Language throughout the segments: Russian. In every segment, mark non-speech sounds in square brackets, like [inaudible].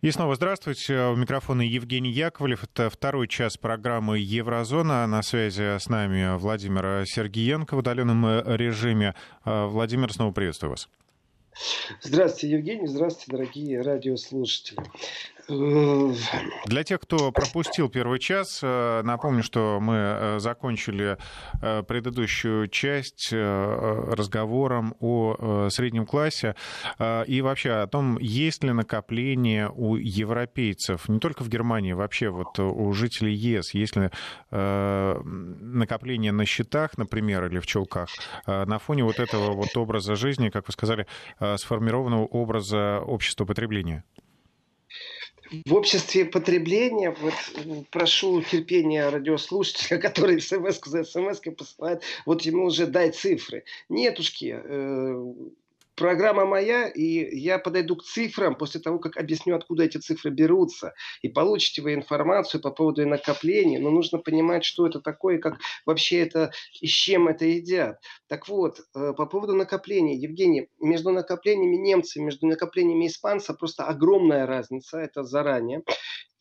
И снова здравствуйте. У микрофона Евгений Яковлев. Это второй час программы «Еврозона». На связи с нами Владимир Сергеенко в удаленном режиме. Владимир, снова приветствую вас. Здравствуйте, Евгений. Здравствуйте, дорогие радиослушатели. Для тех, кто пропустил первый час, э, напомню, что мы э, закончили э, предыдущую часть разговором о среднем классе и вообще о том, есть ли накопление у европейцев, не только в Германии, вообще вот у жителей ЕС, есть ли накопление на счетах, например, или в челках, на фоне вот этого вот образа жизни, как вы сказали, сформированного образа общества потребления? В обществе потребления, вот прошу терпения радиослушателя, [laughs] который смс за смс посылает, вот ему уже дай цифры. Нетушки, э, программа моя, и я подойду к цифрам после того, как объясню, откуда эти цифры берутся. И получите вы информацию по поводу накопления, но нужно понимать, что это такое, как вообще это и с чем это едят. Так вот, э, по поводу накопления. Евгений, между накоплениями немцев, между накоплениями испанцев просто огромная разница, это заранее.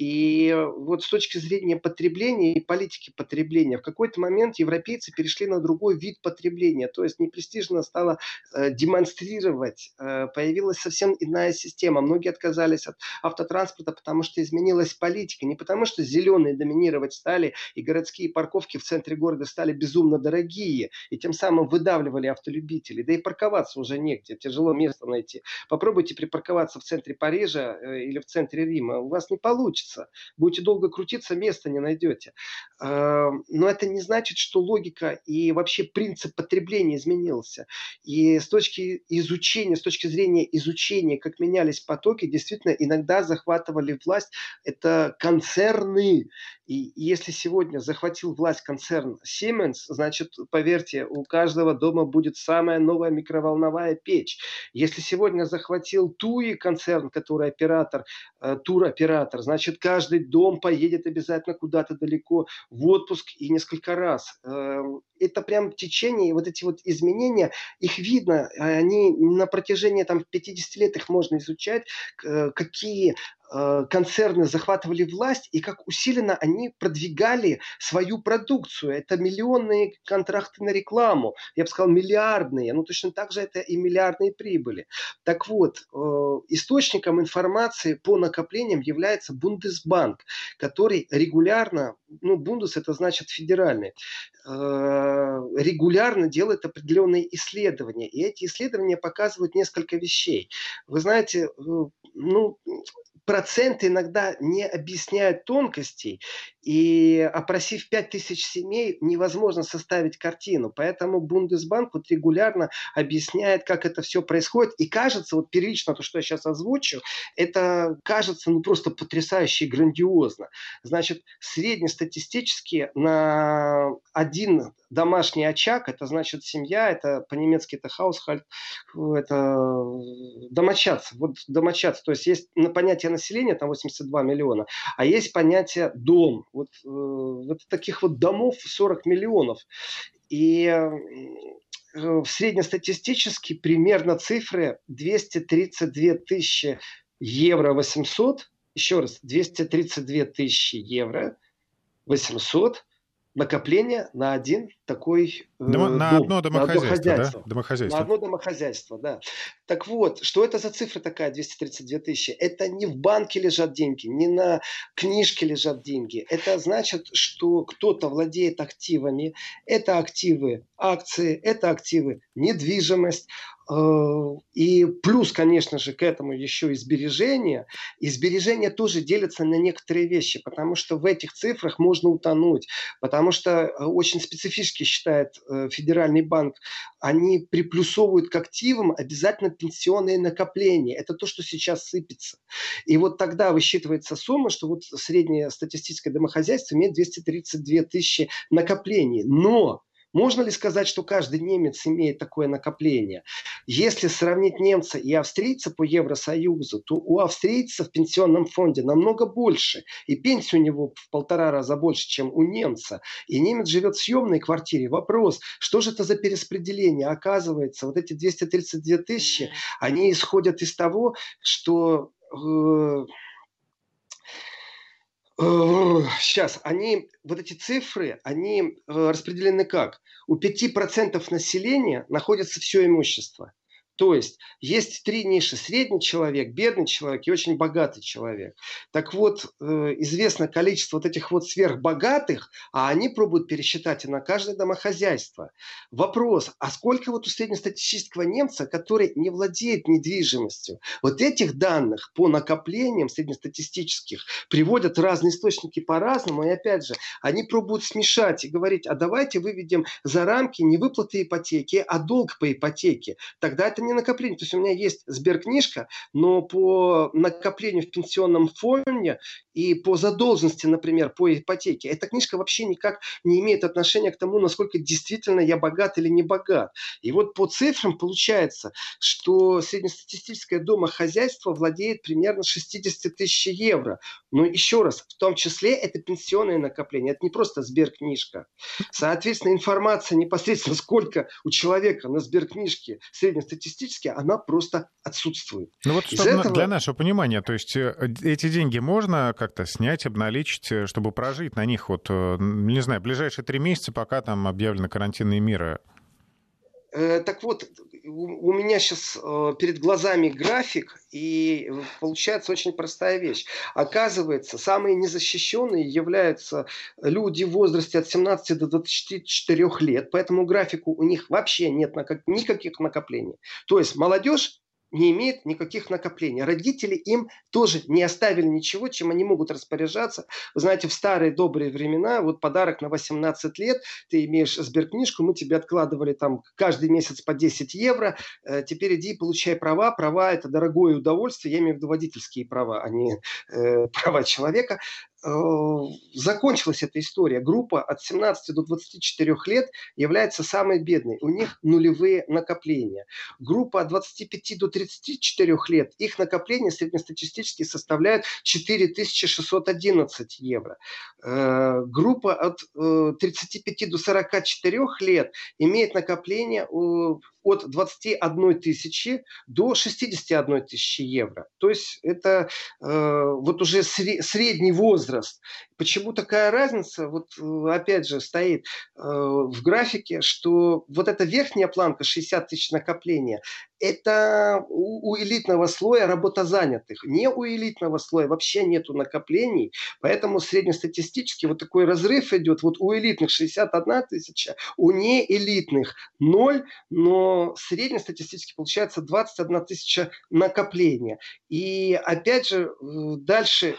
И вот с точки зрения потребления и политики потребления, в какой-то момент европейцы перешли на другой вид потребления. То есть непрестижно стало э, демонстрировать. Э, появилась совсем иная система. Многие отказались от автотранспорта, потому что изменилась политика. Не потому что зеленые доминировать стали, и городские парковки в центре города стали безумно дорогие, и тем самым выдавливали автолюбителей. Да и парковаться уже негде, тяжело место найти. Попробуйте припарковаться в центре Парижа э, или в центре Рима. У вас не получится крутиться. Будете долго крутиться, места не найдете. Но это не значит, что логика и вообще принцип потребления изменился. И с точки изучения, с точки зрения изучения, как менялись потоки, действительно иногда захватывали власть это концерны. И если сегодня захватил власть концерн Siemens, значит, поверьте, у каждого дома будет самая новая микроволновая печь. Если сегодня захватил Туи концерн, который оператор, э, туроператор, значит, каждый дом поедет обязательно куда-то далеко в отпуск и несколько раз. Эм, это прям течение, вот эти вот изменения, их видно, они на протяжении там 50 лет их можно изучать, э, какие Э, концерны захватывали власть и как усиленно они продвигали свою продукцию. Это миллионные контракты на рекламу, я бы сказал миллиардные, ну точно так же это и миллиардные прибыли. Так вот, э, источником информации по накоплениям является Бундесбанк, который регулярно, ну Бундес это значит федеральный, э, регулярно делает определенные исследования. И эти исследования показывают несколько вещей. Вы знаете, ну, проценты иногда не объясняют тонкостей, и опросив 5000 семей, невозможно составить картину. Поэтому Бундесбанк вот регулярно объясняет, как это все происходит. И кажется, вот первично то, что я сейчас озвучу, это кажется ну просто потрясающе и грандиозно. Значит, среднестатистически на один домашний очаг, это значит семья, это по-немецки это household, это домочадцы. Вот домочадцы, то есть есть понятие населения, там 82 миллиона, а есть понятие дом. Вот, э, вот таких вот домов 40 миллионов. И э, среднестатистически примерно цифры 232 тысячи евро 800, еще раз, 232 тысячи евро 800 накопление на один такой э, дом, на одно домохозяйство, на одно да? домохозяйство. На одно домохозяйство, да. Так вот, что это за цифра такая, 232 тысячи? Это не в банке лежат деньги, не на книжке лежат деньги. Это значит, что кто-то владеет активами. Это активы акции, это активы недвижимость, и плюс, конечно же, к этому еще и сбережения. И сбережения тоже делятся на некоторые вещи, потому что в этих цифрах можно утонуть. Потому что э, очень специфически считает э, Федеральный банк, они приплюсовывают к активам обязательно пенсионные накопления. Это то, что сейчас сыпется. И вот тогда высчитывается сумма, что вот среднее статистическое домохозяйство имеет 232 тысячи накоплений. Но можно ли сказать, что каждый немец имеет такое накопление? Если сравнить немца и австрийца по Евросоюзу, то у австрийца в пенсионном фонде намного больше. И пенсия у него в полтора раза больше, чем у немца. И немец живет в съемной квартире. Вопрос, что же это за перераспределение? Оказывается, вот эти 232 тысячи, они исходят из того, что сейчас, они, вот эти цифры, они распределены как? У 5% населения находится все имущество. То есть есть три ниши. Средний человек, бедный человек и очень богатый человек. Так вот, э, известно количество вот этих вот сверхбогатых, а они пробуют пересчитать и на каждое домохозяйство. Вопрос, а сколько вот у среднестатистического немца, который не владеет недвижимостью? Вот этих данных по накоплениям среднестатистических приводят разные источники по-разному. И опять же, они пробуют смешать и говорить, а давайте выведем за рамки не выплаты ипотеки, а долг по ипотеке. Тогда это не не накопление. То есть у меня есть сберкнижка, но по накоплению в пенсионном фонде и по задолженности, например, по ипотеке, эта книжка вообще никак не имеет отношения к тому, насколько действительно я богат или не богат. И вот по цифрам получается, что среднестатистическое домохозяйство владеет примерно 60 тысяч евро. Но еще раз, в том числе это пенсионное накопление, это не просто сберкнижка. Соответственно, информация непосредственно, сколько у человека на сберкнижке среднестатистическое статистически она просто отсутствует. Ну вот чтобы этого... для нашего понимания, то есть э, эти деньги можно как-то снять, обналичить, э, чтобы прожить на них вот, э, не знаю, ближайшие три месяца, пока там объявлены карантинные меры? Так вот, у меня сейчас перед глазами график, и получается очень простая вещь. Оказывается, самые незащищенные являются люди в возрасте от 17 до 24 лет, поэтому графику у них вообще нет никаких накоплений. То есть молодежь не имеет никаких накоплений. Родители им тоже не оставили ничего, чем они могут распоряжаться. Вы знаете, в старые добрые времена, вот подарок на 18 лет, ты имеешь сберкнижку, мы тебе откладывали там каждый месяц по 10 евро, э, теперь иди получай права. Права – это дорогое удовольствие, я имею в виду водительские права, а не э, [laughs] права человека. Э, закончилась эта история. Группа от 17 до 24 лет является самой бедной. У них нулевые накопления. Группа от 25 до 34 лет, их накопления среднестатистически составляют 4611 евро. Э, группа от 35 э, до 44 лет имеет накопление от 21 тысячи до 61 тысячи евро. То есть это вот уже средний возраст возраст. Почему такая разница? Вот э, опять же стоит э, в графике, что вот эта верхняя планка 60 тысяч накопления, это у, у элитного слоя работозанятых. Не у элитного слоя вообще нету накоплений, поэтому среднестатистически вот такой разрыв идет. Вот у элитных 61 тысяча, у неэлитных 0, но среднестатистически получается 21 тысяча накопления. И опять же, дальше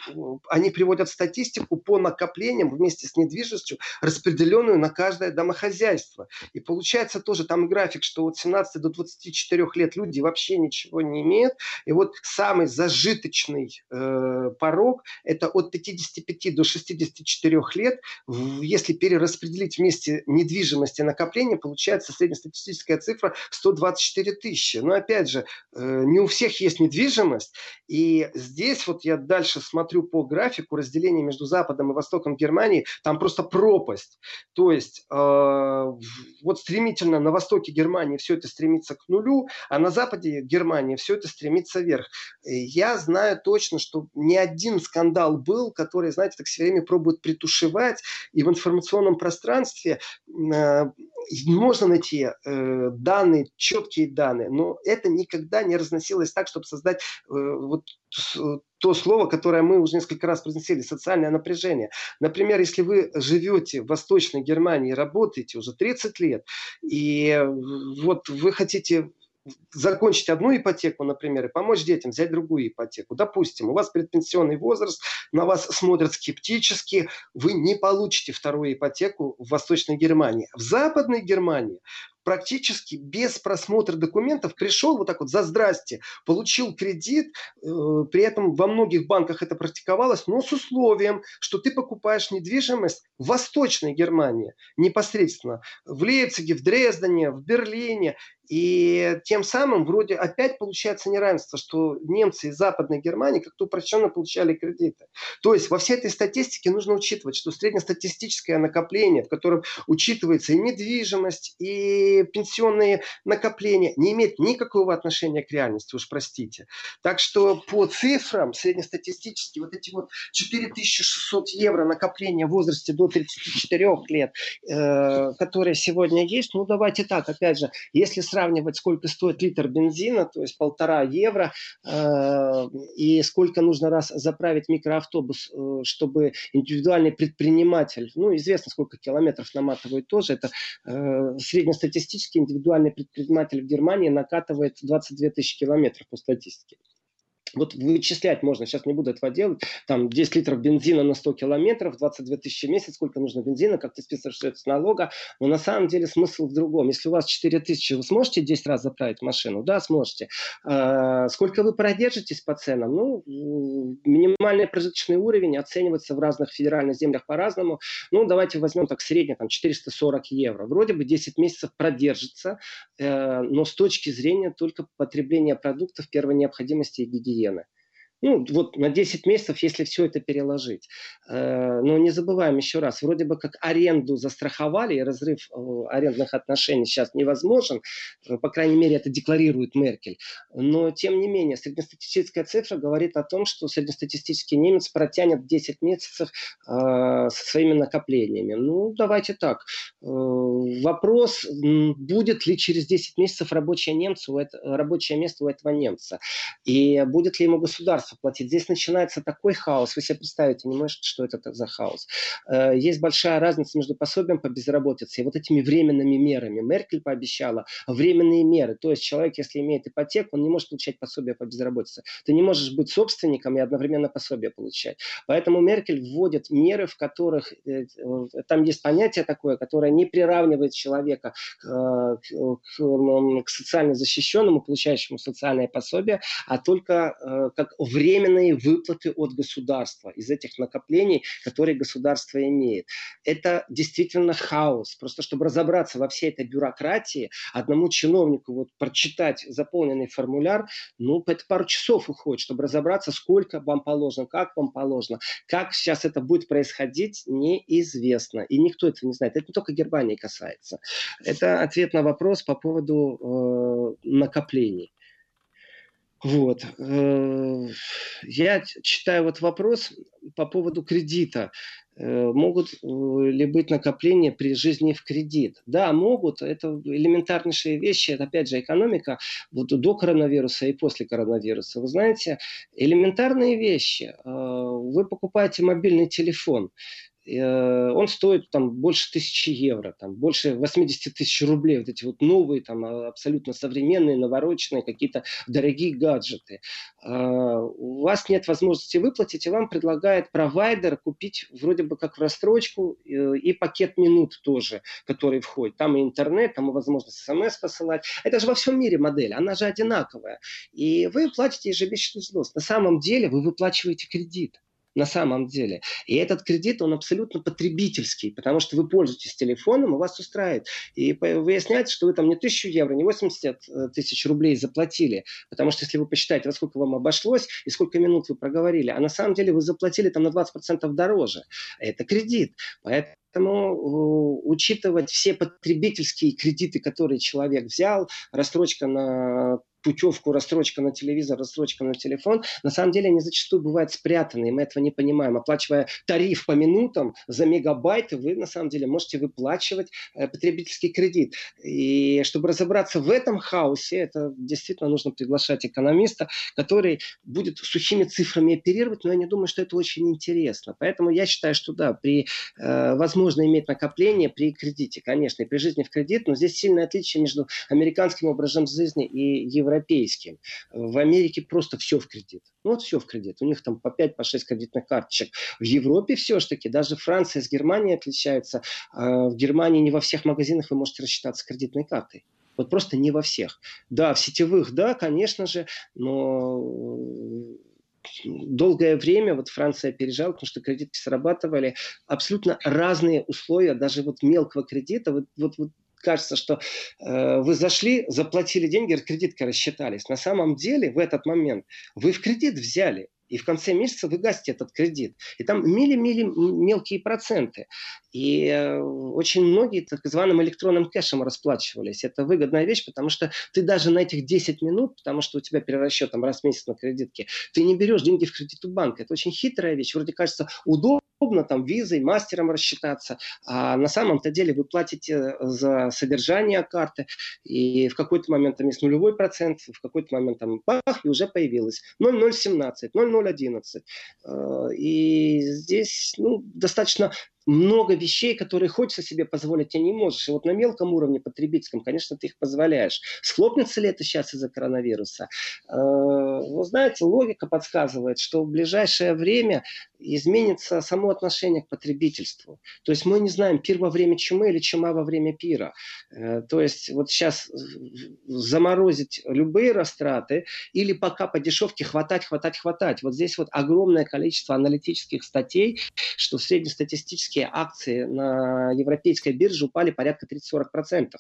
они приводят статистику по накоплениям вместе с недвижимостью, распределенную на каждое домохозяйство. И получается тоже там график, что от 17 до 24 лет люди вообще ничего не имеют. И вот самый зажиточный э, порог – это от 55 до 64 лет. Если перераспределить вместе недвижимость и накопление, получается среднестатистическая цифра 124 тысячи. Но опять же, э, не у всех есть недвижимость. И здесь вот я дальше смотрю по графику разделения между Западом и Востоком Германии, там просто пропасть. То есть э, вот стремительно на востоке Германии все это стремится к нулю, а на западе Германии все это стремится вверх. Я знаю точно, что не один скандал был, который, знаете, так все время пробуют притушевать, и в информационном пространстве э, можно найти э, данные, четкие данные, но это никогда не разносилось так, чтобы создать э, вот то слово, которое мы уже несколько раз произносили, социальное напряжение. Например, если вы живете в Восточной Германии, работаете уже 30 лет, и вот вы хотите закончить одну ипотеку, например, и помочь детям взять другую ипотеку. Допустим, у вас предпенсионный возраст, на вас смотрят скептически, вы не получите вторую ипотеку в Восточной Германии. В Западной Германии практически без просмотра документов пришел вот так вот за здрасте, получил кредит, э, при этом во многих банках это практиковалось, но с условием, что ты покупаешь недвижимость в Восточной Германии непосредственно, в Лейпциге, в Дрездене, в Берлине, И тем самым вроде опять получается неравенство, что немцы из Западной Германии как-то упрощенно получали кредиты. То есть во всей этой статистике нужно учитывать, что среднестатистическое накопление, в котором учитывается и недвижимость, и пенсионные накопления, не имеет никакого отношения к реальности, уж простите. Так что по цифрам среднестатистически вот эти вот 4600 евро накопления в возрасте до 34 лет, э, которые сегодня есть, ну давайте так, опять же, если сравнивать, сколько стоит литр бензина, то есть полтора евро, э, и сколько нужно раз заправить микроавтобус, э, чтобы индивидуальный предприниматель, ну известно, сколько километров наматывает тоже, это э, среднестатистический индивидуальный предприниматель в Германии накатывает 22 тысячи километров по статистике. Вот вычислять можно, сейчас не буду этого делать. Там 10 литров бензина на 100 километров, 22 тысячи в месяц, сколько нужно бензина, как ты списываешь с налога. Но на самом деле смысл в другом. Если у вас 4 тысячи, вы сможете 10 раз заправить машину? Да, сможете. А, сколько вы продержитесь по ценам? Ну, минимальный прожиточный уровень оценивается в разных федеральных землях по-разному. Ну, давайте возьмем так средний, там 440 евро. Вроде бы 10 месяцев продержится, э, но с точки зрения только потребления продуктов первой необходимости и гигиены гигиены. Ну, вот на 10 месяцев, если все это переложить. Э, но не забываем еще раз, вроде бы как аренду застраховали, и разрыв э, арендных отношений сейчас невозможен, э, по крайней мере, это декларирует Меркель. Но, тем не менее, среднестатистическая цифра говорит о том, что среднестатистический немец протянет 10 месяцев со своими накоплениями. Ну, давайте так. Вопрос, будет ли через 10 месяцев рабочее, немцу, рабочее место у этого немца, и будет ли ему государство государство платить. Здесь начинается такой хаос, вы себе представите не можете, что это за хаос. Э, есть большая разница между пособием по безработице и вот этими временными мерами. Меркель пообещала временные меры. То есть человек, если имеет ипотеку, он не может получать пособие по безработице. Ты не можешь быть собственником и одновременно пособие получать. Поэтому Меркель вводит меры, в которых э, там есть понятие такое, которое не приравнивает человека к, э, к, к социально защищенному, получающему социальное пособие, а только как временные выплаты от государства из этих накоплений, которые государство имеет. Это действительно хаос. Просто чтобы разобраться во всей этой бюрократии, одному чиновнику вот прочитать заполненный формуляр, ну, это пару часов уходит, чтобы разобраться, сколько вам положено, как вам положено. Как сейчас это будет происходить, неизвестно. И никто это не знает. Это не только Германии касается. Это ответ на вопрос по поводу э, накоплений. Вот. Э, я читаю вот вопрос по поводу кредита. Э, могут э, ли быть накопления при жизни в кредит? Да, могут. Это элементарнейшие вещи. Это, опять же, экономика вот до коронавируса и после коронавируса. Вы знаете, элементарные вещи. Вы покупаете мобильный телефон. Э, он стоит там больше тысячи евро, там больше 80 тысяч рублей, вот эти вот новые, там а, абсолютно современные, навороченные какие-то дорогие гаджеты. А, у вас нет возможности выплатить, и вам предлагает провайдер купить вроде бы как в рассрочку э, и пакет минут тоже, который входит. Там и интернет, там и возможность смс посылать. Это же во всем мире модель, она же одинаковая. И вы платите ежемесячный взнос. На самом деле вы выплачиваете кредит на самом деле. И этот кредит, он абсолютно потребительский, потому что вы пользуетесь телефоном, и вас устраивает. И выясняется, что вы там не тысячу евро, не 80 э, тысяч рублей заплатили, потому что если вы посчитаете, во сколько вам обошлось и сколько минут вы проговорили, а на самом деле вы заплатили там на 20% дороже. Это кредит. Поэтому Поэтому учитывать все потребительские кредиты, которые человек взял, рассрочка на путевку, рассрочка на телевизор, рассрочка на телефон, на самом деле они зачастую бывают спрятаны, и мы этого не понимаем. Оплачивая тариф по минутам за мегабайты, вы на самом деле можете выплачивать э, потребительский кредит. И чтобы разобраться в этом хаосе, это действительно нужно приглашать экономиста, который будет сухими цифрами оперировать, но я не думаю, что это очень интересно. Поэтому я считаю, что да, при, э, возможно иметь накопление при кредите, конечно, и при жизни в кредит, но здесь сильное отличие между американским образом жизни и евро европейским. В Америке просто все в кредит. Ну вот все в кредит. У них там по 5, по 6 кредитных карточек. В Европе все-таки, даже Франция с Германией отличаются. А в Германии не во всех магазинах вы можете рассчитаться кредитной картой. Вот просто не во всех. Да, в сетевых, да, конечно же, но долгое время вот Франция опережала, потому что кредитки срабатывали абсолютно разные условия, даже вот мелкого кредита. Вот, вот, вот кажется, что э, вы зашли, заплатили деньги, кредиткой рассчитались. На самом деле в этот момент вы в кредит взяли и в конце месяца вы гасите этот кредит. И там мили-мили мелкие проценты. И э, очень многие так называемым электронным кэшем расплачивались. Это выгодная вещь, потому что ты даже на этих 10 минут, потому что у тебя перерасчет там, раз в месяц на кредитке, ты не берешь деньги в кредит у банка. Это очень хитрая вещь. Вроде кажется удобно, там визой, мастером рассчитаться, а на самом-то деле вы платите за содержание карты, и в какой-то момент там есть нулевой процент, в какой-то момент там бах, и уже появилось 0,017, 0,011. Э, и здесь ну, достаточно много вещей, которые хочется себе позволить, а не можешь. И вот на мелком уровне потребительском, конечно, ты их позволяешь. Схлопнется ли это сейчас из-за коронавируса? Э, вы знаете, логика подсказывает, что в ближайшее время изменится само отношение к потребительству. То есть мы не знаем, пир во время чумы или чума во время пира. Э, то есть вот сейчас заморозить любые растраты или пока по дешевке хватать, хватать, хватать. Вот здесь вот огромное количество аналитических статей, что среднестатистически российские акции на европейской бирже упали порядка 30-40%.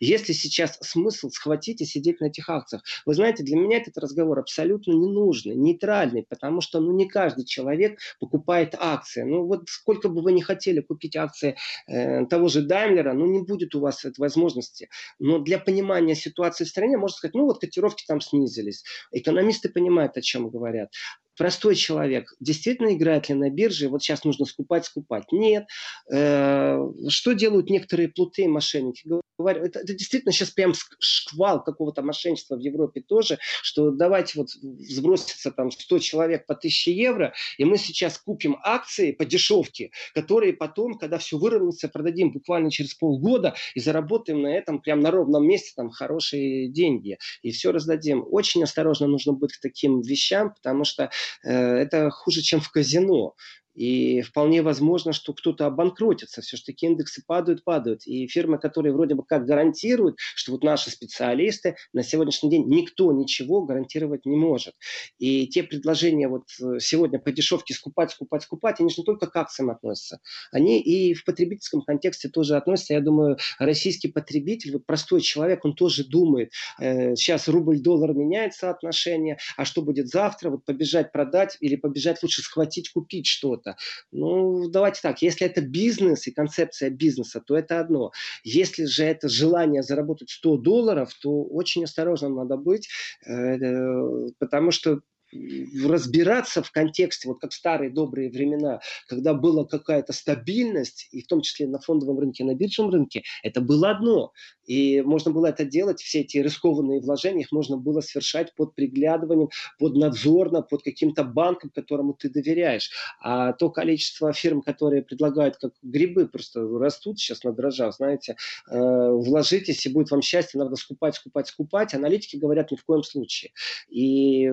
Если сейчас смысл схватить и сидеть на этих акциях? Вы знаете, для меня этот разговор абсолютно ненужный, нейтральный, потому что ну, не каждый человек покупает акции. Ну вот сколько бы вы ни хотели купить акции э, того же Даймлера, ну не будет у вас этой возможности. Но для понимания ситуации в стране можно сказать, ну вот котировки там снизились. Экономисты понимают, о чем говорят простой человек действительно играет ли на бирже, вот сейчас нужно скупать, скупать. Нет. Э, что делают некоторые плуты мошенники? Говорю, это, это действительно сейчас прям шквал какого-то мошенничества в Европе тоже, что давайте вот сбросится там 100 человек по 1000 евро, и мы сейчас купим акции по дешевке, которые потом, когда все выровняется, продадим буквально через полгода и заработаем на этом прям на ровном месте там хорошие деньги. И все раздадим. Очень осторожно нужно быть к таким вещам, потому что это хуже, чем в казино. И вполне возможно, что кто-то обанкротится. Все-таки индексы падают, падают. И фирмы, которые вроде бы как гарантируют, что вот наши специалисты, на сегодняшний день никто ничего гарантировать не может. И те предложения вот э, сегодня по дешевке скупать, скупать, скупать, они же не только к акциям относятся. Они и в потребительском контексте тоже относятся. Я думаю, российский потребитель, вот простой человек, он тоже думает, э, сейчас рубль-доллар меняется отношение, а что будет завтра? Вот побежать продать или побежать лучше схватить, купить что-то что-то. Ну, давайте так, если это бизнес и концепция бизнеса, то это одно. Если же это желание заработать 100 долларов, то очень осторожно надо быть, э, э, потому что разбираться в контексте, вот как старые добрые времена, когда была какая-то стабильность, и в том числе на фондовом рынке, на биржевом рынке, это было одно. И можно было это делать, все эти рискованные вложения, их можно было совершать под приглядыванием, под надзорно, под каким-то банком, которому ты доверяешь. А то количество фирм, которые предлагают как грибы, просто растут сейчас на дрожжах, знаете, э, вложитесь, и будет вам счастье, надо скупать, скупать, скупать. Аналитики говорят ни в коем случае. И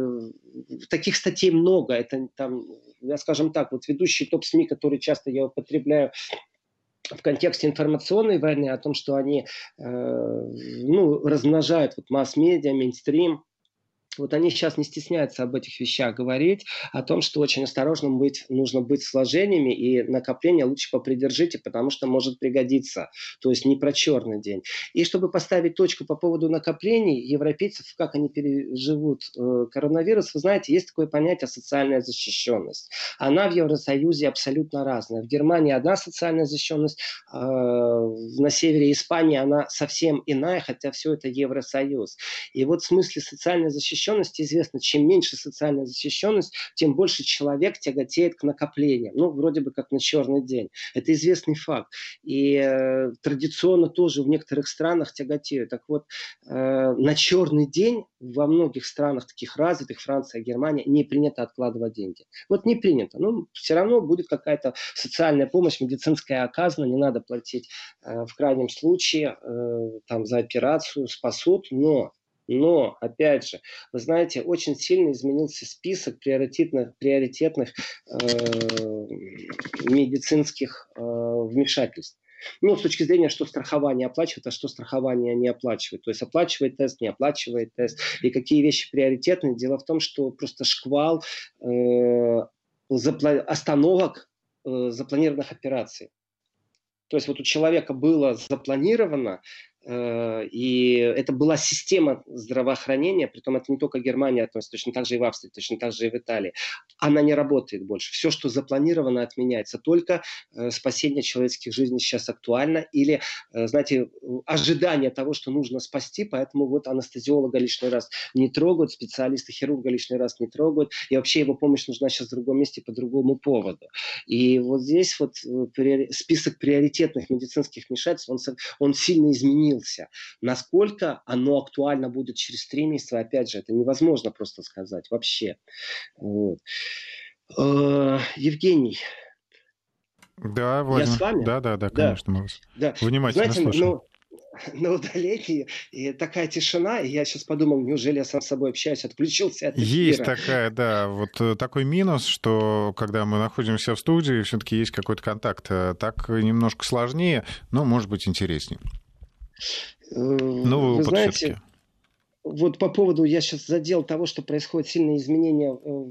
таких статей много. Это там, я скажем так, вот ведущий топ-СМИ, который часто я употребляю в контексте информационной войны, о том, что они э, ну, размножают вот, масс-медиа, мейнстрим, вот они сейчас не стесняются об этих вещах говорить, о том, что очень осторожным быть, нужно быть с вложениями, и накопление лучше попридержите, потому что может пригодиться. То есть не про черный день. И чтобы поставить точку по поводу накоплений европейцев, как они переживут э, коронавирус, вы знаете, есть такое понятие социальная защищенность. Она в Евросоюзе абсолютно разная. В Германии одна социальная защищенность, э, на севере Испании она совсем иная, хотя все это Евросоюз. И вот в смысле социальной защищенности защищенности известно, чем меньше социальная защищенность, тем больше человек тяготеет к накоплениям. Ну, вроде бы как на черный день. Это известный факт. И э, традиционно тоже в некоторых странах тяготеют. Так вот, э, на черный день во многих странах таких развитых, Франция, Германия, не принято откладывать деньги. Вот не принято. Ну, все равно будет какая-то социальная помощь, медицинская оказана, не надо платить э, в крайнем случае э, там за операцию, спасут, но но, опять же, вы знаете, очень сильно изменился список приоритетных, приоритетных э, медицинских э, вмешательств. Ну, с точки зрения, что страхование оплачивает, а что страхование не оплачивает. То есть оплачивает тест, не оплачивает тест. И какие вещи приоритетны. Дело в том, что просто шквал э, запла- остановок э, запланированных операций. То есть вот у человека было запланировано и это была система здравоохранения, притом это не только Германия относится, точно так же и в Австрии, точно так же и в Италии. Она не работает больше. Все, что запланировано, отменяется. Только э, спасение человеческих жизней сейчас актуально. Или, э, знаете, ожидание того, что нужно спасти, поэтому вот анестезиолога лишний раз не трогают, специалисты хирурга лишний раз не трогают. И вообще его помощь нужна сейчас в другом месте по другому поводу. И вот здесь вот список приоритетных медицинских вмешательств, он, он сильно изменился изменился. Насколько оно актуально будет через три месяца, опять же, это невозможно просто сказать вообще. Вот. Э, Евгений, да, Владимир. Я с вами? Да, да, да, конечно, да. мы вас да. внимательно Знаете, слушаем. Ну, [laughs] на удалении, и такая тишина, и я сейчас подумал, неужели я сам с собой общаюсь, отключился от эфира. Есть такая, да, вот э, такой минус, что когда мы находимся в студии, все таки есть какой-то контакт. Э, так немножко сложнее, но может быть интереснее. Новый Вы знаете, вот по поводу, я сейчас задел того, что происходит сильные изменения э,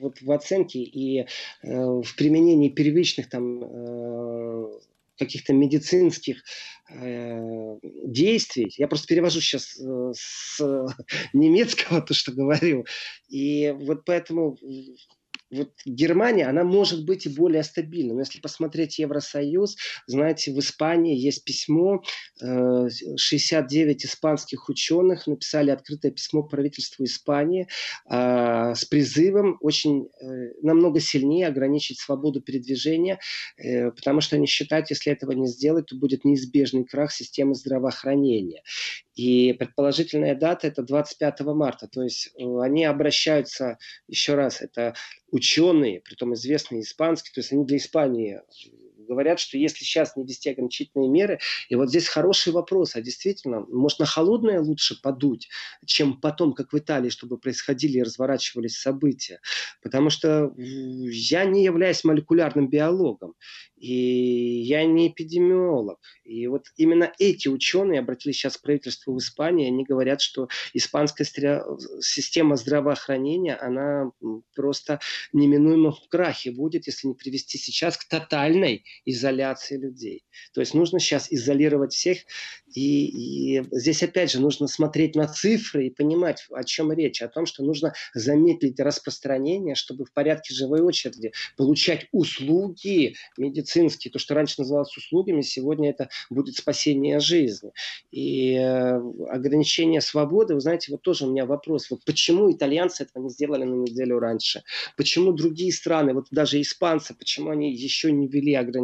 вот в оценке и э, в применении первичных там э, каких-то медицинских э, действий. Я просто перевожу сейчас э, с немецкого [laughs] то, что говорю. И вот поэтому вот Германия, она может быть и более стабильна. Но если посмотреть Евросоюз, знаете, в Испании есть письмо, 69 э, испанских ученых написали открытое письмо правительству Испании э, с призывом очень э, намного сильнее ограничить свободу передвижения, потому что они считают, если этого не сделать, то будет неизбежный крах системы здравоохранения. И предположительная дата это 25 марта. То есть они обращаются, еще раз, это ученые, притом известные испанские, то есть они для Испании говорят, что если сейчас не ввести ограничительные меры, и вот здесь хороший вопрос, а действительно, может на холодное лучше подуть, чем потом, как в Италии, чтобы происходили и разворачивались события. Потому что я не являюсь молекулярным биологом, и я не эпидемиолог. И вот именно эти ученые обратились сейчас к правительству в Испании, они говорят, что испанская система здравоохранения, она просто неминуемо в крахе будет, если не привести сейчас к тотальной изоляции людей. То есть нужно сейчас изолировать всех и, и здесь, опять же, нужно смотреть на цифры и понимать, о чем речь. О том, что нужно замедлить распространение, чтобы в порядке живой очереди получать услуги медицинские. То, что раньше называлось услугами, сегодня это будет спасение жизни. И э, ограничение свободы, вы знаете, вот тоже у меня вопрос. Вот почему итальянцы этого не сделали на неделю раньше? Почему другие страны, вот даже испанцы, почему они еще не ввели ограничения?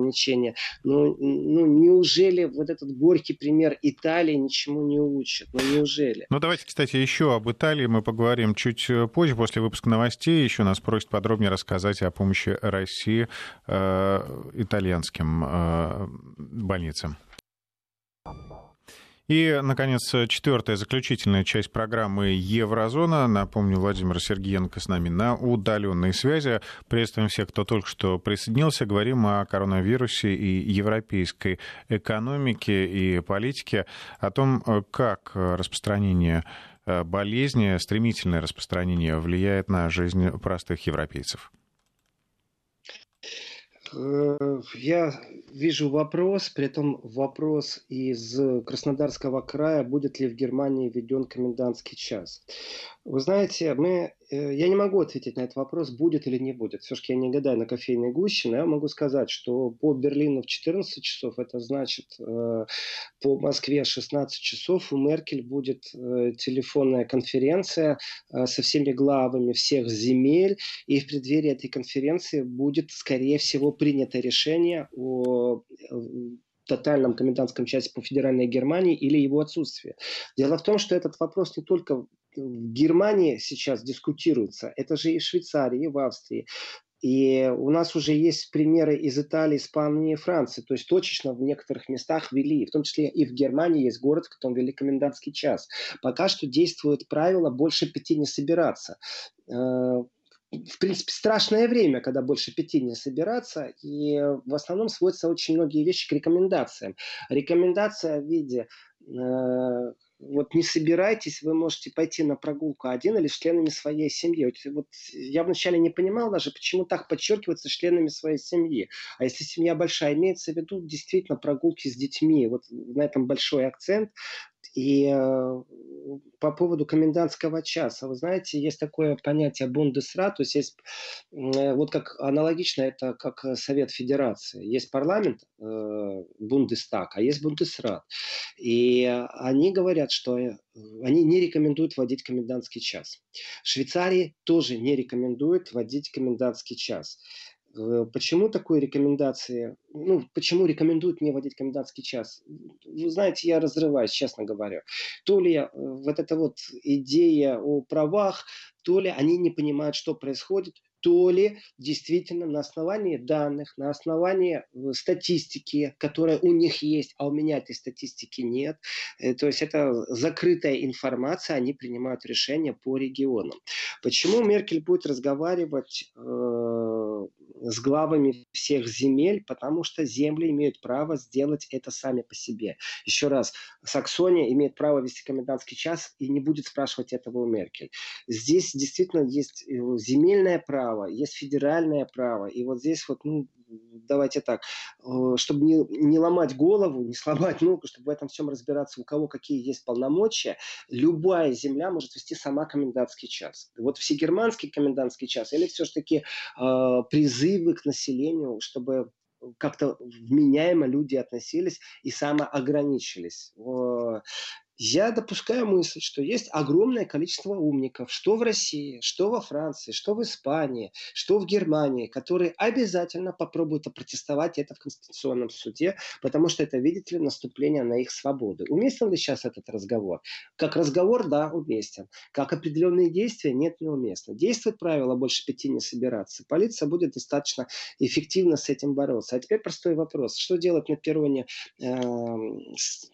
Ну, ну неужели вот этот горький пример Италия ничему не учит. Ну неужели? Ну давайте, кстати, еще об Италии мы поговорим чуть э, позже, после выпуска новостей. Еще нас просят подробнее рассказать о помощи России э, итальянским э, больницам. И, наконец, четвертая заключительная часть программы «Еврозона». Напомню, Владимир Сергеенко с нами на удаленной связи. Приветствуем всех, кто только что присоединился. Говорим о коронавирусе и европейской экономике и политике, о том, как распространение э, болезни, стремительное распространение влияет на жизнь простых европейцев. Э, я вижу вопрос, при этом вопрос из Краснодарского края, будет ли в Германии введен комендантский час. Вы знаете, мы, я не могу ответить на этот вопрос, будет или не будет. Все-таки я не гадаю на кофейной гуще, но я могу сказать, что по Берлину в 14 часов, это значит э, по Москве 16 часов, у Меркель будет э, телефонная конференция со всеми главами всех земель, и в преддверии этой конференции будет, скорее всего, принято решение о тотальном комендантском часе по федеральной Германии или его отсутствие. Дело в том, что этот вопрос не только в Германии сейчас дискутируется, это же и в Швейцарии, и в Австрии. И у нас уже есть примеры из Италии, Испании, Франции. То есть точечно в некоторых местах ввели. В том числе и в Германии есть город, в котором ввели комендантский час. Пока что действует правило больше пяти не собираться э, в принципе, страшное время, когда больше пяти не собираться, и в основном сводятся очень многие вещи к рекомендациям. Рекомендация в виде э, вот не собирайтесь, вы можете пойти на прогулку один или с членами своей семьи. Вот, я вначале не понимал даже, почему так подчеркивается членами своей семьи. А если семья большая, имеется в виду действительно прогулки с детьми. Вот на этом большой акцент. И э, по поводу комендантского часа, вы знаете, есть такое понятие бундесрат, то есть есть э, вот как аналогично это как Совет Федерации. Есть парламент э, Бундестаг, а есть Бундесрат. И они говорят, что э, они не рекомендуют вводить комендантский час. В Швейцарии тоже не рекомендуют вводить комендантский час. Э, почему такой рекомендации? Ну, почему рекомендуют не вводить комендантский час? Вы знаете, я разрываюсь, честно говоря. То ли э, вот эта вот идея о правах, то ли они не понимают, что происходит, то ли действительно на основании данных, на основании э, статистики, которая у них есть, а у меня этой статистики нет, то есть это закрытая информация, они принимают решения по регионам. Почему Меркель будет разговаривать э, с главами всех земель, потому что земли имеют право сделать это сами по себе. Еще раз, Саксония имеет право вести комендантский час и не будет спрашивать этого у Меркель. Здесь действительно есть э, земельное право, есть федеральное право, и вот здесь вот, ну, давайте так, э, чтобы не, не ломать голову, не сломать [laughs] ногу, чтобы в этом всем разбираться, у кого какие есть полномочия, любая земля может вести сама комендантский час. Вот всегерманский комендантский час или все-таки э, призывы к населению, чтобы как-то вменяемо люди относились и самоограничились. Я допускаю мысль, что есть огромное количество умников, что в России, что во Франции, что в Испании, что в Германии, которые обязательно попробуют опротестовать это в Конституционном суде, потому что это, видите ли, наступление на их свободы. Уместен ли сейчас этот разговор? Как разговор, да, уместен. Как определенные действия, нет, неуместно. Действует правило больше пяти не собираться. Полиция будет достаточно эффективно с этим бороться. А теперь простой вопрос. Что делать на перроне, эм,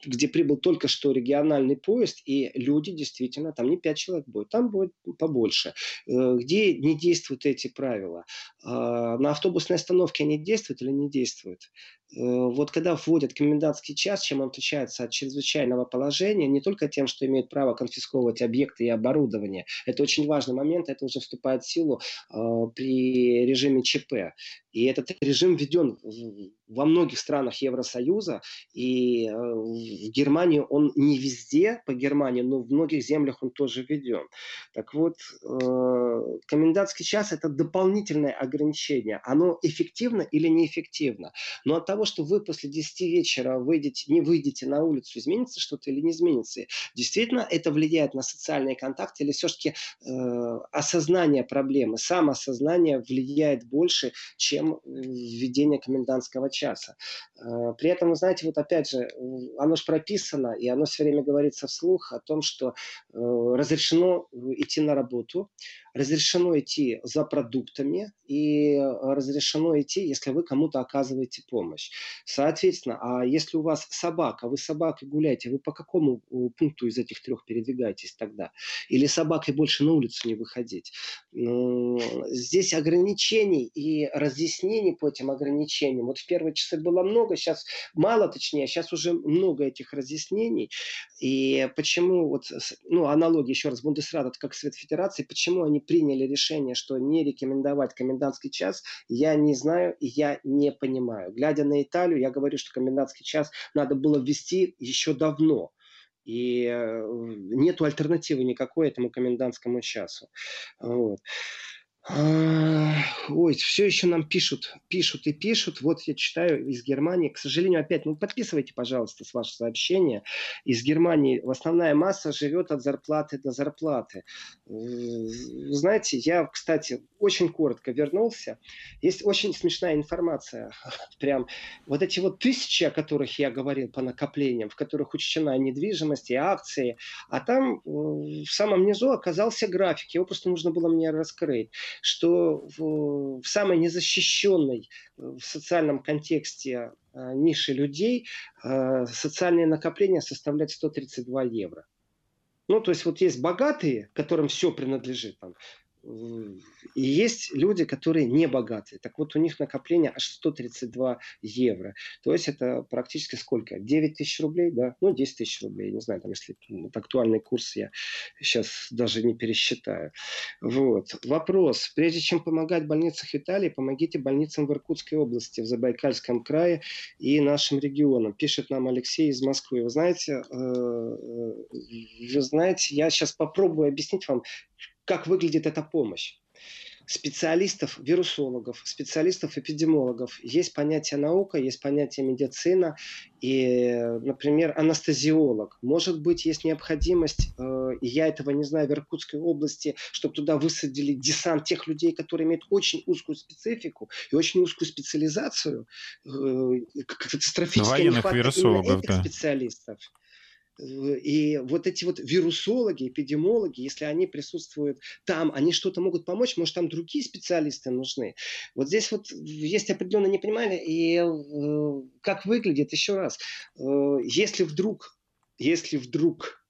где прибыл только что региональный региональный поезд, и люди действительно, там не пять человек будет, там будет побольше. Э, где не действуют эти правила? А, на автобусной остановке они действуют или не действуют? Э, вот когда вводят комендантский час, чем он отличается от чрезвычайного положения, не только тем, что имеют право конфисковывать объекты и оборудование, это очень важный момент, это уже вступает в силу э, при режиме ЧП. И этот режим введен во многих странах Евросоюза, и э, в Германии он не везде по Германии, но в многих землях он тоже введен. Так вот, э, комендантский час это дополнительное ограничение. Оно эффективно или неэффективно? Но от того, что вы после 10 вечера выйдете, не выйдете на улицу, изменится что-то или не изменится? Действительно, это влияет на социальные контакты или все-таки э, осознание проблемы, самоосознание влияет больше, чем введение комендантского часа. Э, при этом, вы знаете, вот опять же, оно же прописано, и оно все время говорится вслух о том, что э, разрешено идти на работу, разрешено идти за продуктами и э, разрешено идти, если вы кому-то оказываете помощь. Соответственно, а если у вас собака, вы с собакой гуляете, вы по какому пункту из этих трех передвигаетесь тогда? Или собакой больше на улицу не выходить? Ну, здесь ограничений и разъяснений по этим ограничениям. Вот в первые часы было много, сейчас мало, точнее, сейчас уже много этих разъяснений. И почему, вот, ну, аналогия еще раз, Бундесрат, как Совет Федерации, почему они приняли решение, что не рекомендовать комендантский час, я не знаю и я не понимаю. Глядя на Италию, я говорю, что комендантский час надо было ввести еще давно. И э, нету альтернативы никакой этому комендантскому часу. Вот. Ой, все еще нам пишут, пишут и пишут. Вот я читаю из Германии. К сожалению, опять, ну подписывайте, пожалуйста, с ваше сообщение. Из Германии основная масса живет от зарплаты до зарплаты. Знаете, я, кстати, очень коротко вернулся. Есть очень смешная информация. [laughs] Прям вот эти вот тысячи, о которых я говорил по накоплениям, в которых учтена недвижимость и акции, а там в самом низу оказался график. Его просто нужно было мне раскрыть что в, в самой незащищенной э, в социальном контексте э, ниши людей э, социальные накопления составляют 132 евро. Ну, то есть вот есть богатые, которым все принадлежит, там, И есть люди, которые не богатые. Так вот, у них накопление аж 132 евро. То есть это практически сколько? 9 тысяч рублей, да? Ну, 10 тысяч рублей. Не знаю, там, если вот, актуальный курс, я сейчас даже не пересчитаю. Вот. Вопрос. Прежде чем помогать в больницах Италии, помогите больницам в Иркутской области, в Забайкальском крае и нашим регионам. Пишет нам Алексей из Москвы. Вы знаете, э, э, вы знаете, я сейчас попробую объяснить вам, как выглядит эта помощь специалистов, вирусологов, специалистов, эпидемиологов. Есть понятие наука, есть понятие медицина и, например, анестезиолог. Может быть, есть необходимость, э, я этого не знаю, в Иркутской области, чтобы туда высадили десант тех людей, которые имеют очень узкую специфику и очень узкую специализацию, э, катастрофическая нехватка именно этих да. специалистов. И вот эти вот вирусологи, эпидемиологи, если они присутствуют там, они что-то могут помочь, может, там другие специалисты нужны. Вот здесь вот есть определенное непонимание, и э, как выглядит, еще раз, э, если вдруг, если вдруг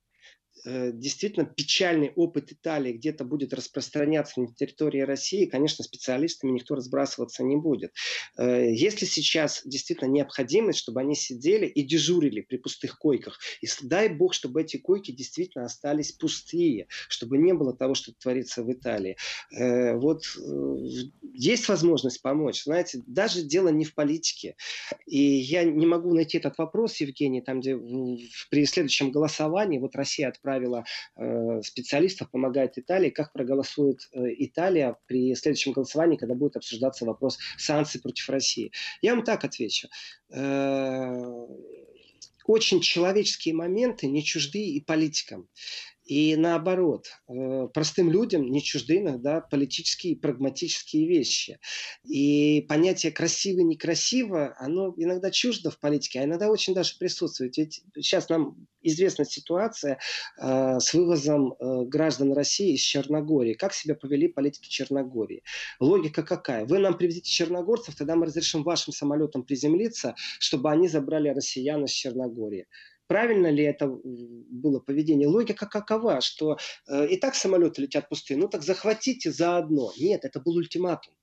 Э, действительно печальный опыт Италии где-то будет распространяться на территории России, конечно, специалистами никто разбрасываться не будет. Э, если сейчас действительно необходимость, чтобы они сидели и дежурили при пустых койках, и дай бог, чтобы эти койки действительно остались пустые, чтобы не было того, что творится в Италии. Э, вот есть возможность помочь. Знаете, даже дело не в политике. И я не могу найти этот вопрос, Евгений, там, где при следующем голосовании вот Россия отправила отправила э, специалистов, помогает Италии, как проголосует э, Италия при следующем голосовании, когда будет обсуждаться вопрос санкций против России. Я вам так отвечу э, очень человеческие моменты не чужды и политикам. И наоборот, э, простым людям не чужды иногда политические и прагматические вещи. И понятие красиво некрасиво, оно иногда чуждо в политике, а иногда очень даже присутствует. Ведь сейчас нам известна ситуация э, с вывозом э, граждан России из Черногории. Как себя повели политики Черногории? Логика какая? Вы нам привезите черногорцев, тогда мы разрешим вашим самолетам приземлиться, чтобы они забрали россиян из Черногории. Правильно ли это было поведение? Логика какова, что э, и так самолеты летят пустые, ну так захватите заодно. Нет, это был ультиматум.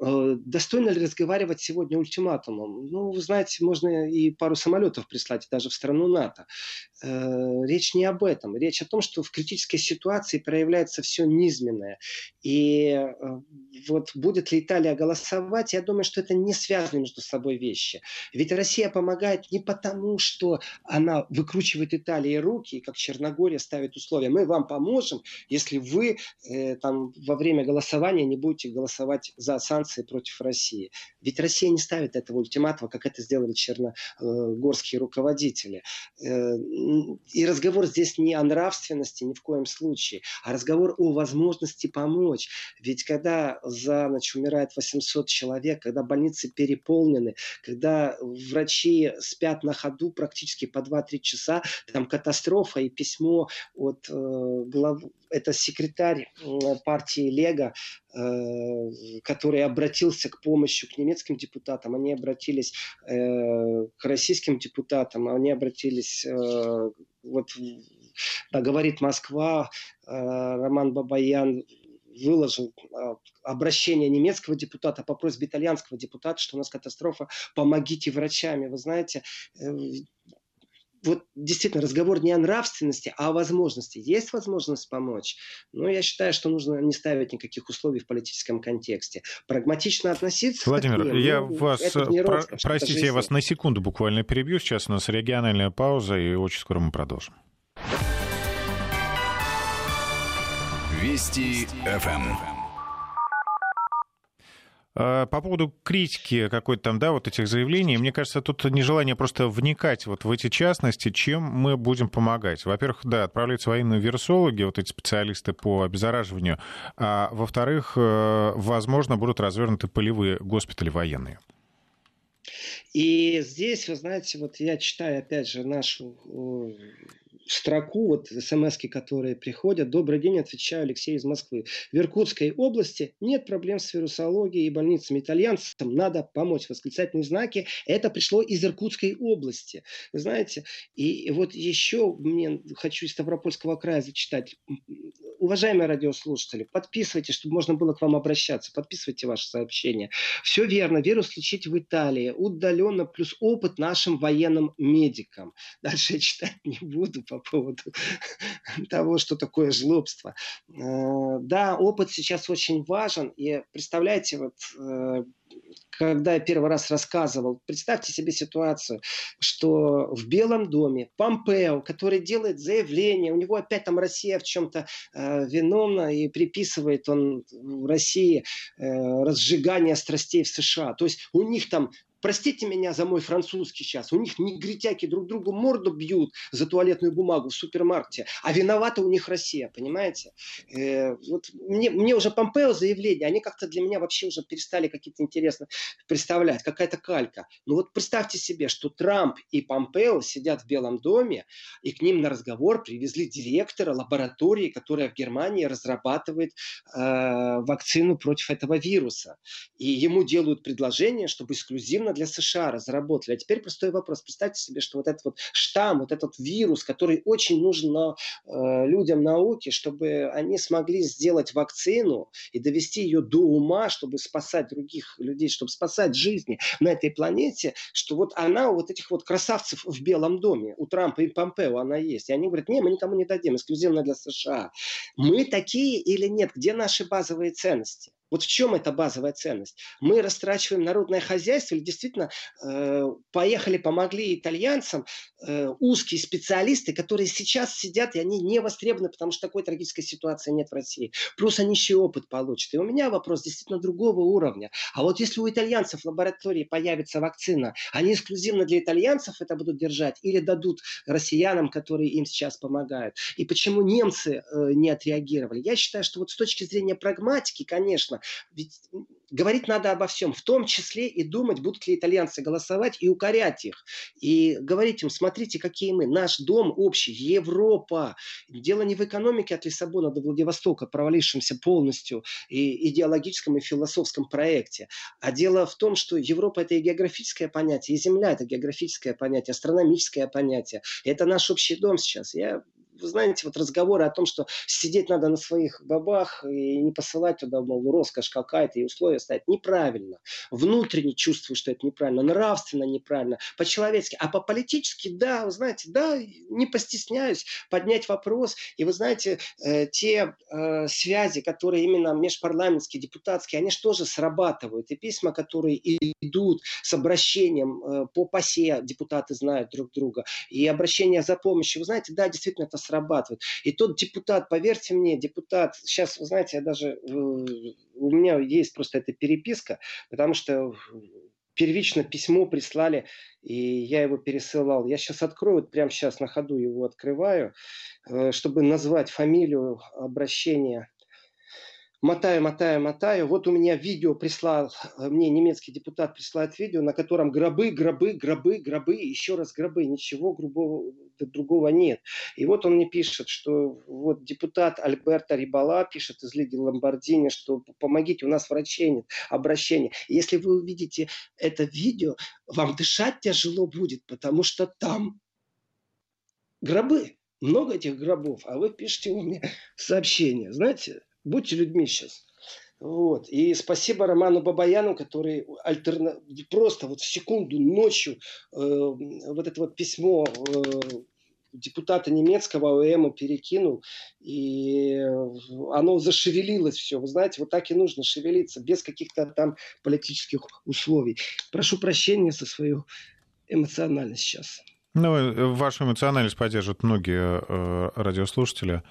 Э, достойно ли разговаривать сегодня ультиматумом? Ну, вы знаете, можно и пару самолетов прислать даже в страну НАТО. Э, речь не об этом. Речь о том, что в критической ситуации проявляется все низменное. И э, вот будет ли Италия голосовать, я думаю, что это не связаны между собой вещи. Ведь Россия помогает не потому, что она выкручивает Италии руки, как Черногория ставит условия. Мы вам поможем, если вы там во время голосования не будете голосовать за санкции против России. Ведь Россия не ставит этого ультиматума, как это сделали черногорские руководители. Э, и разговор здесь не о нравственности ни в коем случае, а разговор о возможности помочь. Ведь когда за ночь умирает 800 человек, когда больницы переполнены, когда врачи спят на ходу практически по 2-3 часа, там катастрофа и письмо от э, главы это секретарь партии Лего, э, который обратился к помощи к немецким депутатам, они обратились э, к российским депутатам, они обратились, э, вот, да, говорит Москва, Роман Бабаян выложил обращение немецкого депутата по просьбе итальянского депутата, что у нас катастрофа, помогите врачами. Вы знаете, вот действительно разговор не о нравственности, а о возможности. Есть возможность помочь, но я считаю, что нужно не ставить никаких условий в политическом контексте. Прагматично относиться Владимир, к ним, я ну, вас, про, простите, я вас на секунду буквально перебью. Сейчас у нас региональная пауза, и очень скоро мы продолжим. Вести ФМ. А, по поводу критики какой-то там, да, вот этих заявлений, мне кажется, тут нежелание просто вникать вот в эти частности, чем мы будем помогать. Во-первых, да, отправляются военные вирусологи, вот эти специалисты по обеззараживанию, а во-вторых, э, возможно, будут развернуты полевые госпитали военные. И здесь, вы знаете, вот я читаю, опять же, нашу строку, вот смс которые приходят. Добрый день, отвечаю Алексей из Москвы. В Иркутской области нет проблем с вирусологией и больницами. Итальянцам надо помочь. Восклицательные знаки. Это пришло из Иркутской области. Вы знаете, и вот еще мне хочу из Ставропольского края зачитать. Уважаемые радиослушатели, подписывайтесь, чтобы можно было к вам обращаться. Подписывайте ваши сообщения. Все верно. Вирус лечить в Италии. Удаленно плюс опыт нашим военным медикам. Дальше я читать не буду по поводу [laughs] того, что такое жлобство. Э, да, опыт сейчас очень важен. И представляете, вот э, когда я первый раз рассказывал, представьте себе ситуацию, что в Белом доме Помпео, который делает заявление, у него опять там Россия в чем-то э, виновна и приписывает он России э, разжигание страстей в США. То есть у них там простите меня за мой французский сейчас, у них негритяки друг другу морду бьют за туалетную бумагу в супермаркете, а виновата у них Россия, понимаете? Э, вот мне, мне уже Помпео заявления, они как-то для меня вообще уже перестали какие-то интересно представлять, какая-то калька. Ну вот представьте себе, что Трамп и Помпео сидят в Белом доме, и к ним на разговор привезли директора лаборатории, которая в Германии разрабатывает э, вакцину против этого вируса. И ему делают предложение, чтобы эксклюзивно для США разработали. А теперь простой вопрос. Представьте себе, что вот этот вот штамм, вот этот вирус, который очень нужен на, э, людям науки, чтобы они смогли сделать вакцину и довести ее до ума, чтобы спасать других людей, чтобы спасать жизни на этой планете, что вот она у вот этих вот красавцев в Белом доме, у Трампа и Помпео она есть. И они говорят, не, мы никому не дадим, эксклюзивно для США. Мы такие или нет? Где наши базовые ценности? Вот в чем эта базовая ценность? Мы растрачиваем народное хозяйство или действительно э, поехали, помогли итальянцам э, узкие специалисты, которые сейчас сидят, и они не востребованы, потому что такой трагической ситуации нет в России. Плюс они еще опыт получат. И у меня вопрос действительно другого уровня. А вот если у итальянцев в лаборатории появится вакцина, они эксклюзивно для итальянцев это будут держать или дадут россиянам, которые им сейчас помогают? И почему немцы э, не отреагировали? Я считаю, что вот с точки зрения прагматики, конечно, важно. Ведь говорить надо обо всем, в том числе и думать, будут ли итальянцы голосовать и укорять их. И говорить им, смотрите, какие мы, наш дом общий, Европа. Дело не в экономике от Лиссабона до Владивостока, провалившемся полностью и идеологическом и философском проекте, а дело в том, что Европа это и географическое понятие, и Земля это географическое понятие, астрономическое понятие. Это наш общий дом сейчас. Я вы знаете, вот разговоры о том, что сидеть надо на своих бабах и не посылать туда, мол, роскошь какая-то и условия ставить, неправильно. Внутренне чувствую, что это неправильно, нравственно неправильно, по-человечески. А по-политически, да, вы знаете, да, не постесняюсь поднять вопрос. И вы знаете, э, те э, связи, которые именно межпарламентские, депутатские, они же тоже срабатывают. И письма, которые идут с обращением э, по ПАСЕ, депутаты знают друг друга, и обращение за помощью. Вы знаете, да, действительно, это срабатывает. И тот депутат, поверьте мне, депутат, сейчас, вы знаете, я даже, э, у меня есть просто эта переписка, потому что первично письмо прислали, и я его пересылал. Я сейчас открою, вот прямо сейчас на ходу его открываю, э, чтобы назвать фамилию обращения мотаю, мотаю, мотаю. Вот у меня видео прислал, э, мне немецкий депутат присылает видео, на котором гробы, гробы, гробы, гробы, еще раз гробы, ничего грубого, другого нет. И вот он мне пишет, что вот депутат Альберто Рибала пишет из Лиги Ламбордини, что помогите, у нас врачей нет, обращение. Если вы увидите это видео, вам дышать тяжело будет, потому что там гробы, много этих гробов, а вы пишете у меня сообщение, знаете, Будьте людьми сейчас. Вот. И спасибо Роману Бабаяну, который альтерна... просто вот в секунду ночью э, вот это вот письмо э, депутата немецкого ОМ перекинул, и оно зашевелилось все. Вы знаете, вот так и нужно шевелиться, без каких-то там политических условий. Прошу прощения за свою эмоциональность сейчас. Ну, вашу эмоциональность поддержат многие э, радиослушатели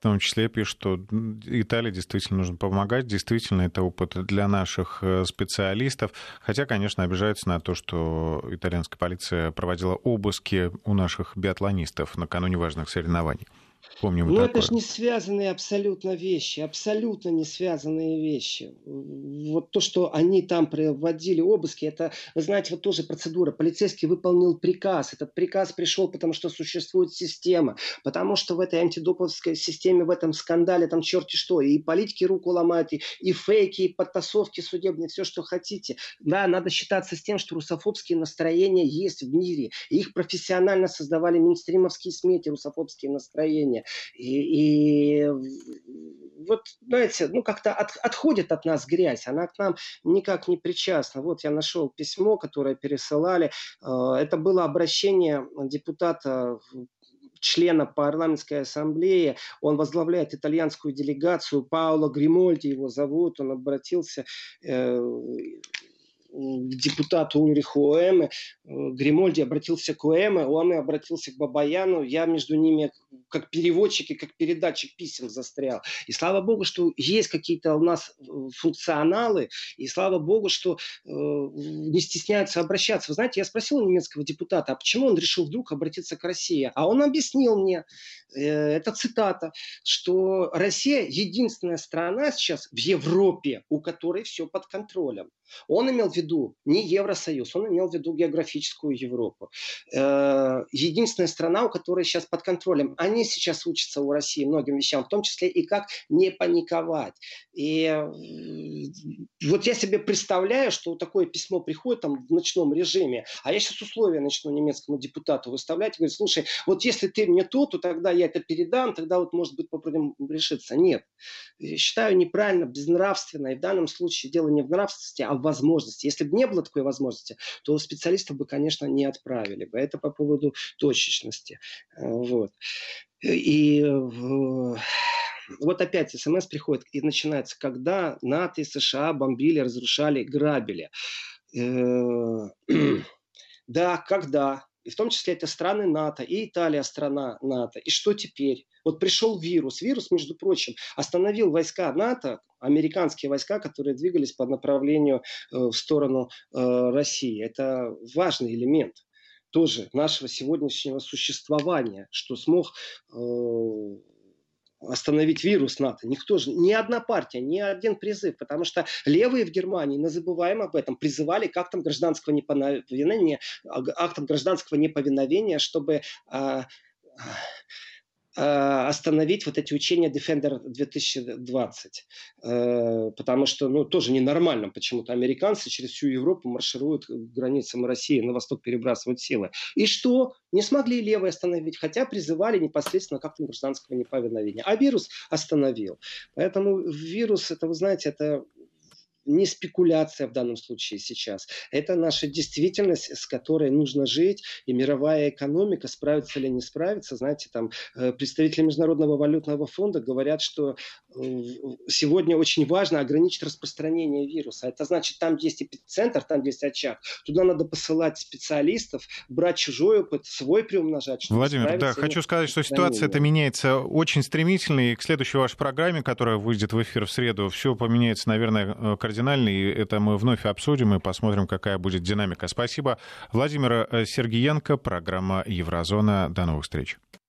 в том числе пишут, что Италии действительно нужно помогать, действительно это опыт для наших э, специалистов, хотя, конечно, обижаются на то, что итальянская полиция проводила обыски у наших биатлонистов накануне важных соревнований. Помним Ну, это же не связанные абсолютно вещи, абсолютно не связанные вещи. Вот то, что они там проводили обыски, это, вы знаете, вот тоже процедура. Полицейский выполнил приказ. Этот приказ пришел, потому что существует система, потому что в этой антидоповской системе, в этом скандале, там черти что, и политики руку ломают, и, и фейки, и подтасовки судебные, все, что хотите. Да, надо считаться с тем, что русофобские настроения есть в мире. Их профессионально создавали минстримовские СМИ, эти русофобские настроения. И, и вот, знаете, ну как-то от, отходит от нас грязь, она к нам никак не причастна. Вот я нашел письмо, которое пересылали. Э, это было обращение депутата члена парламентской ассамблеи, он возглавляет итальянскую делегацию, Пауло Гримольди его зовут, он обратился э, к депутату Ульриху Уэме. Э, Гримольди обратился к Уэме, Уэме обратился к Бабаяну. Я между ними как переводчик и как передатчик писем застрял. И слава богу, что есть какие-то у нас э, функционалы, и слава богу, что э, не стесняются обращаться. Вы знаете, я спросил немецкого депутата, а почему он решил вдруг обратиться к России? А он объяснил мне, э, это цитата, что Россия единственная страна сейчас в Европе, у которой все под контролем. Он имел в виду не Евросоюз, он имел в виду географическую Европу. Э, единственная страна, у которой сейчас под контролем. Они сейчас учатся у России многим вещам, в том числе и как не паниковать. И вот я себе представляю, что такое письмо приходит там в ночном режиме, а я сейчас условия начну немецкому депутату выставлять, говорит, слушай, вот если ты мне то, то тогда я это передам, тогда вот может быть попробуем решиться. Нет. Считаю неправильно, безнравственно, и в данном случае дело не в нравственности, а в возможности. Если бы не было такой возможности, то специалистов бы, конечно, не отправили бы. Это по поводу точечности. Вот. И вот опять смс приходит и начинается, когда НАТО и США бомбили, разрушали, грабили. Э, [clears throat] да, когда? И в том числе это страны НАТО, и Италия страна НАТО. И что теперь? Вот пришел вирус. Вирус, между прочим, остановил войска НАТО, американские войска, которые двигались по направлению э, в сторону э, России. Это важный элемент тоже нашего сегодняшнего существования, что смог остановить вирус НАТО. Никто же, ни одна партия, ни один призыв, потому что левые в Германии, не забываем об этом, призывали к актам гражданского неповиновения, актам гражданского неповиновения, чтобы Э, остановить вот эти учения Defender 2020. Э, потому что, ну, тоже ненормально почему-то. Американцы через всю Европу маршируют к границам России, на восток перебрасывают силы. И что? Не смогли левые остановить, хотя призывали непосредственно как-то гражданского неповиновения. А вирус остановил. Поэтому вирус, это, вы знаете, это не спекуляция в данном случае сейчас. Это наша действительность, с которой нужно жить, и мировая экономика, справится или не справится. Знаете, там э, представители Международного валютного фонда говорят, что э, сегодня очень важно ограничить распространение вируса. Это значит, там есть эпицентр, там есть очаг. Туда надо посылать специалистов, брать чужой опыт, свой приумножать. Владимир, да, хочу сказать, что ситуация это меняется очень стремительно, и к следующей вашей программе, которая выйдет в эфир в среду, все поменяется, наверное, э, кардинально и это мы вновь обсудим и посмотрим, какая будет динамика. Спасибо. Владимир э, Сергеенко, программа «Еврозона». До новых встреч.